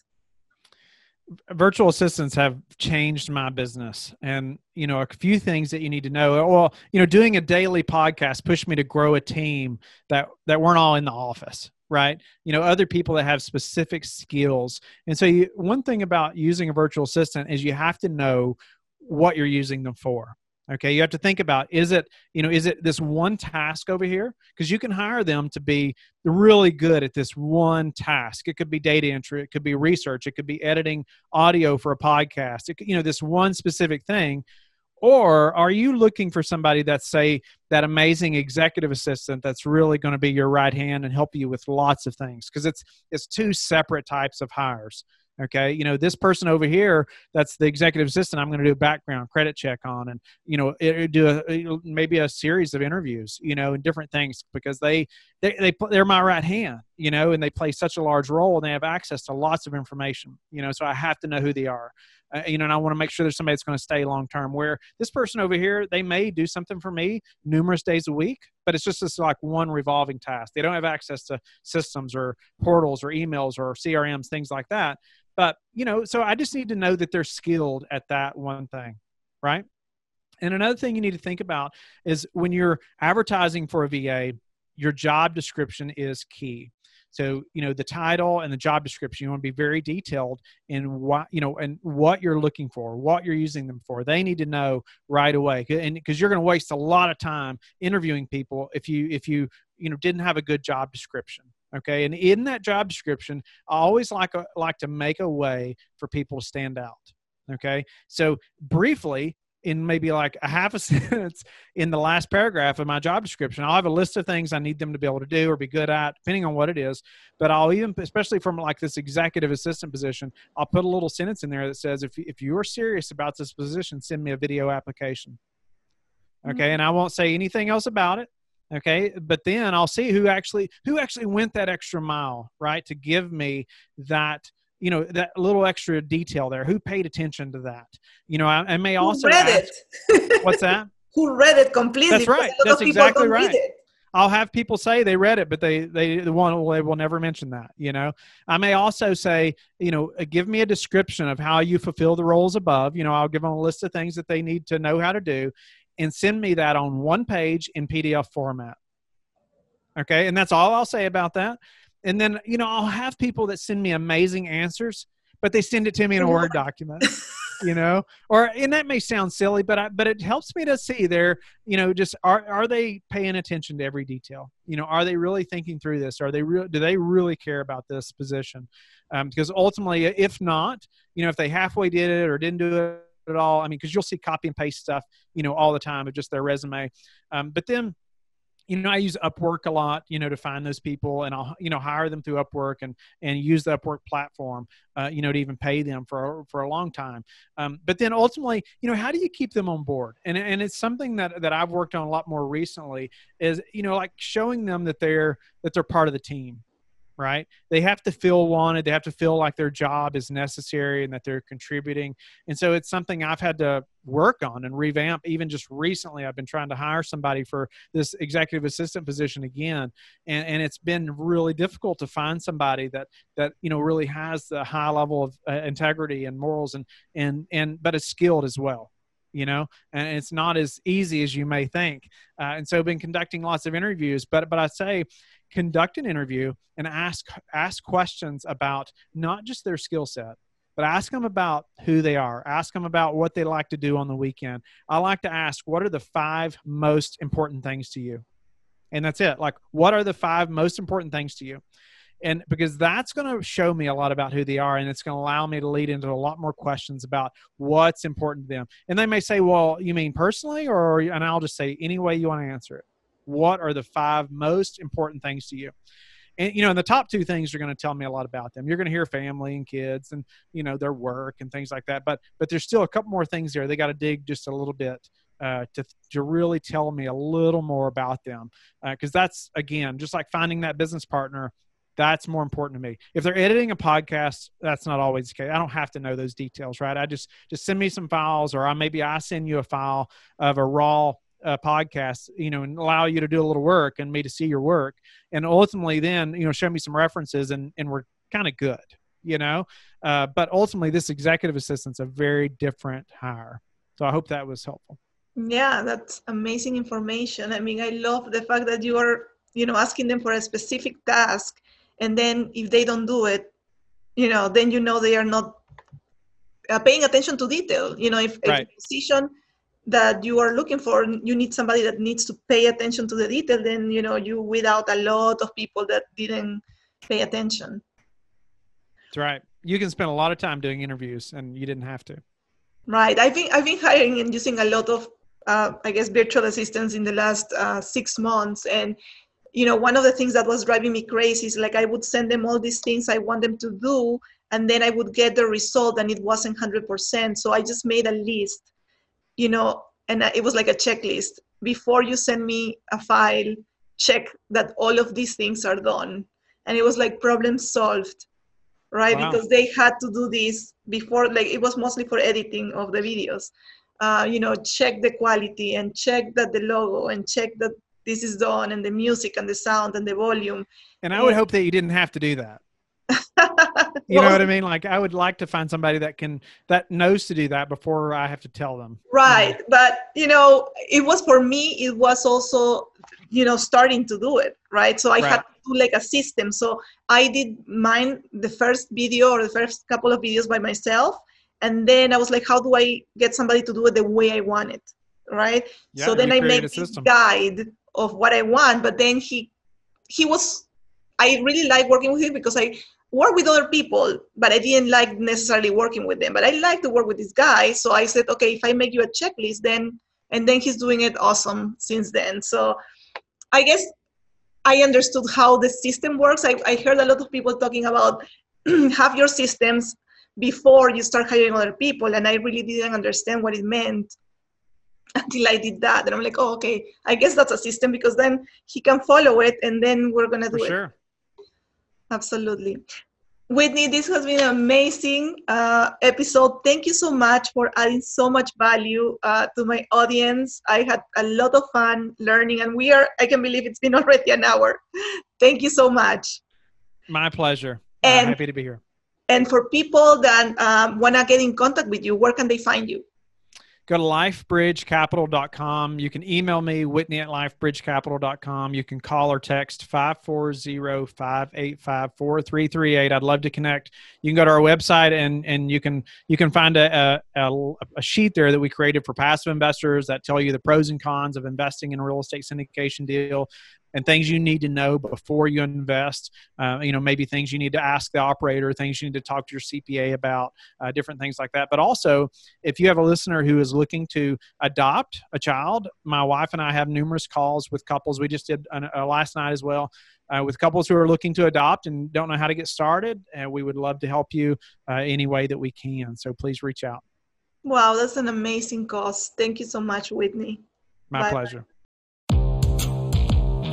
S3: virtual assistants have changed my business and you know a few things that you need to know well you know doing a daily podcast pushed me to grow a team that that weren't all in the office right? You know other people that have specific skills. And so you, one thing about using a virtual assistant is you have to know what you're using them for okay? You have to think about is it you know is it this one task over here? Because you can hire them to be really good at this one task. It could be data entry it could be research it could be editing audio for a podcast it you know this one specific thing or are you looking for somebody that's say that amazing executive assistant that's really going to be your right hand and help you with lots of things? Because it's it's two separate types of hires okay? You know this person over here that's the executive assistant i'm going to do a background credit check on and you know it, do a maybe a series of interviews you know and different things because they they, they they're my right hand you know and they play such a large role and they have access to lots of information you know so i have to know who they are uh, you know, and I want to make sure there's somebody that's going to stay long term. Where this person over here, they may do something for me numerous days a week, but it's just this like one revolving task. They don't have access to systems or portals or emails or CRMs, things like that. But, you know, so I just need to know that they're skilled at that one thing, right? And another thing you need to think about is when you're advertising for a VA, your job description is key. So, you know, the title and the job description, you want to be very detailed in what, you know, and what you're looking for, what you're using them for. They need to know right away. And because you're going to waste a lot of time interviewing people if you, if you, you know, didn't have a good job description okay and in that job description i always like a, like to make a way for people to stand out okay so briefly in maybe like a half a sentence in the last paragraph of my job description. I'll have a list of things i need them to be able to do or be good at depending on what it is. But i'll even especially from like this executive assistant position i'll put a little sentence in there that says if, if you're serious about this position send me a video application. Okay? Mm-hmm. and i won't say anything else about it. Okay? But then i'll see who actually who actually went that extra mile right to give me that you know that little extra detail there who paid attention to that you know i, I may also
S2: read ask,
S3: it what's that
S2: who read it completely
S3: that's right that's exactly right I'll have people say they read it, but they they the one they will never mention that. You know, I may also say, you know, uh, give me a description of how you fulfill the roles above. You know, I'll give them a list of things that they need to know how to do, and send me that on one page in PDF format. Okay. And that's all I'll say about that. And then, you know, I'll have people that send me amazing answers, but they send it to me in a Word document. you know or and that may sound silly but i but it helps me to see they're you know just are are they paying attention to every detail you know are they really thinking through this are they real do they really care about this position um, because ultimately if not you know if they halfway did it or didn't do it at all. I mean, because you'll see copy and paste stuff, you know, all the time of just their resume. Um, but then, you know, I use Upwork a lot, you know, to find those people, and I'll, you know, hire them through Upwork and and use the Upwork platform, uh, you know, to even pay them for for a long time. Um, but then ultimately, you know, how do you keep them on board? And and it's something that that I've worked on a lot more recently is you know like showing them that they're that they're part of the team right? They have to feel wanted. They have to feel like their job is necessary and that they're contributing. And so it's something I've had to work on and revamp. Even just recently, I've been trying to hire somebody for this executive assistant position again, and, and it's been really difficult to find somebody that that you know really has the high level of uh, integrity and morals and and and but is skilled as well you know and it's not as easy as you may think. Uh, and so I've been conducting lots of interviews but but i say conduct an interview and ask ask questions about not just their skill set but ask them about who they are. Ask them about what they like to do on the weekend. I like to ask what are the five most important things to you? And that's it. Like what are the five most important things to you and because that's going to show me a lot about who they are and it's going to allow me to lead into a lot more questions about what's important to them. And they may say well you mean personally? Or and i'll just say any way you want to answer it. What are the five most important things to you? And you know and the top two things are going to tell me a lot about them. You're going to hear family and kids and you know their work and things like that but but there's still a couple more things there. They got to dig just a little bit uh, to to really tell me a little more about them because uh, that's again just like finding that business partner that's more important to me if they're editing a podcast that's not always the case i don't have to know those details right i just just send me some files or i maybe i send you a file of a raw uh, podcast, you know, and allow you to do a little work and me to see your work, and ultimately then you know show me some references, and and we're kind of good, you know. Uh, but ultimately, this executive assistant's a very different hire. So I hope that was helpful.
S2: Yeah, that's amazing information. I mean, I love the fact that you are, you know, asking them for a specific task, and then if they don't do it, you know, then you know they are not uh, paying attention to detail. You know, if, right. a position that you are looking for, you need somebody that needs to pay attention to the detail. Then you know you without a lot of people that didn't pay attention.
S3: That's right. You can spend a lot of time doing interviews, and you didn't have to.
S2: Right. I've been I've been hiring and using a lot of uh, I guess virtual assistants in the last uh, six months, and you know one of the things that was driving me crazy is like I would send them all these things I want them to do, and then I would get the result, and it wasn't hundred percent. So I just made a list, you know, and it was like a checklist. Before you send me a file, check that all of these things are done, and it was like problem solved right? Wow. Because they had to do this before, like it was mostly for editing of the videos. Uh, you know, check the quality and check that the logo and check that this is done and the music and the sound and the volume.
S3: And I would hope that you didn't have to do that. you know what I mean? Like I would like to find somebody that can that knows to do that before I have to tell them.
S2: Right. But you know, it was for me, it was also, you know, starting to do it. Right. So I right. had to do like a system. So I did mine the first video or the first couple of videos by myself. And then I was like, how do I get somebody to do it the way I want it? Right. Yeah, so then I made a guide of what I want. But then he he was I really like working with him because I work with other people, but I didn't like necessarily working with them. But I like to work with this guy. So I said, okay, if I make you a checklist, then and then he's doing it awesome since then. So I guess I understood how the system works. I, I heard a lot of people talking about have your systems before you start hiring other people, and I really didn't understand what it meant until I did that. And I'm like, oh, okay, I guess that's a system because then he can follow it, and then we're gonna do For it. Sure. Absolutely. Whitney, this has been an amazing uh, episode. Thank you so much for adding so much value uh, to my audience. I had a lot of fun learning, and we are, I can believe it's been already an hour. Thank you so much.
S3: My pleasure. And, happy to be here.
S2: And for people that um, want to get in contact with you, where can they find you?
S3: Go to lifebridgecapital.com. You can email me, Whitney at lifebridgecapital.com. You can call or text 540-585-4338. I'd love to connect. You can go to our website and, and you can you can find a, a, a sheet there that we created for passive investors that tell you the pros and cons of investing in a real estate syndication deal and things you need to know before you invest. Uh, you know, maybe things you need to ask the operator, things you need to talk to your CPA about, uh, different things like that. But also, if you have a listener who is looking to adopt a child, my wife and I have numerous calls with couples. We just did uh, last night as well. Uh, with couples who are looking to adopt and don't know how to get started, and we would love to help you uh, any way that we can. So please reach out.
S2: Wow, that's an amazing cause. Thank you so much, Whitney.
S3: My Bye. pleasure.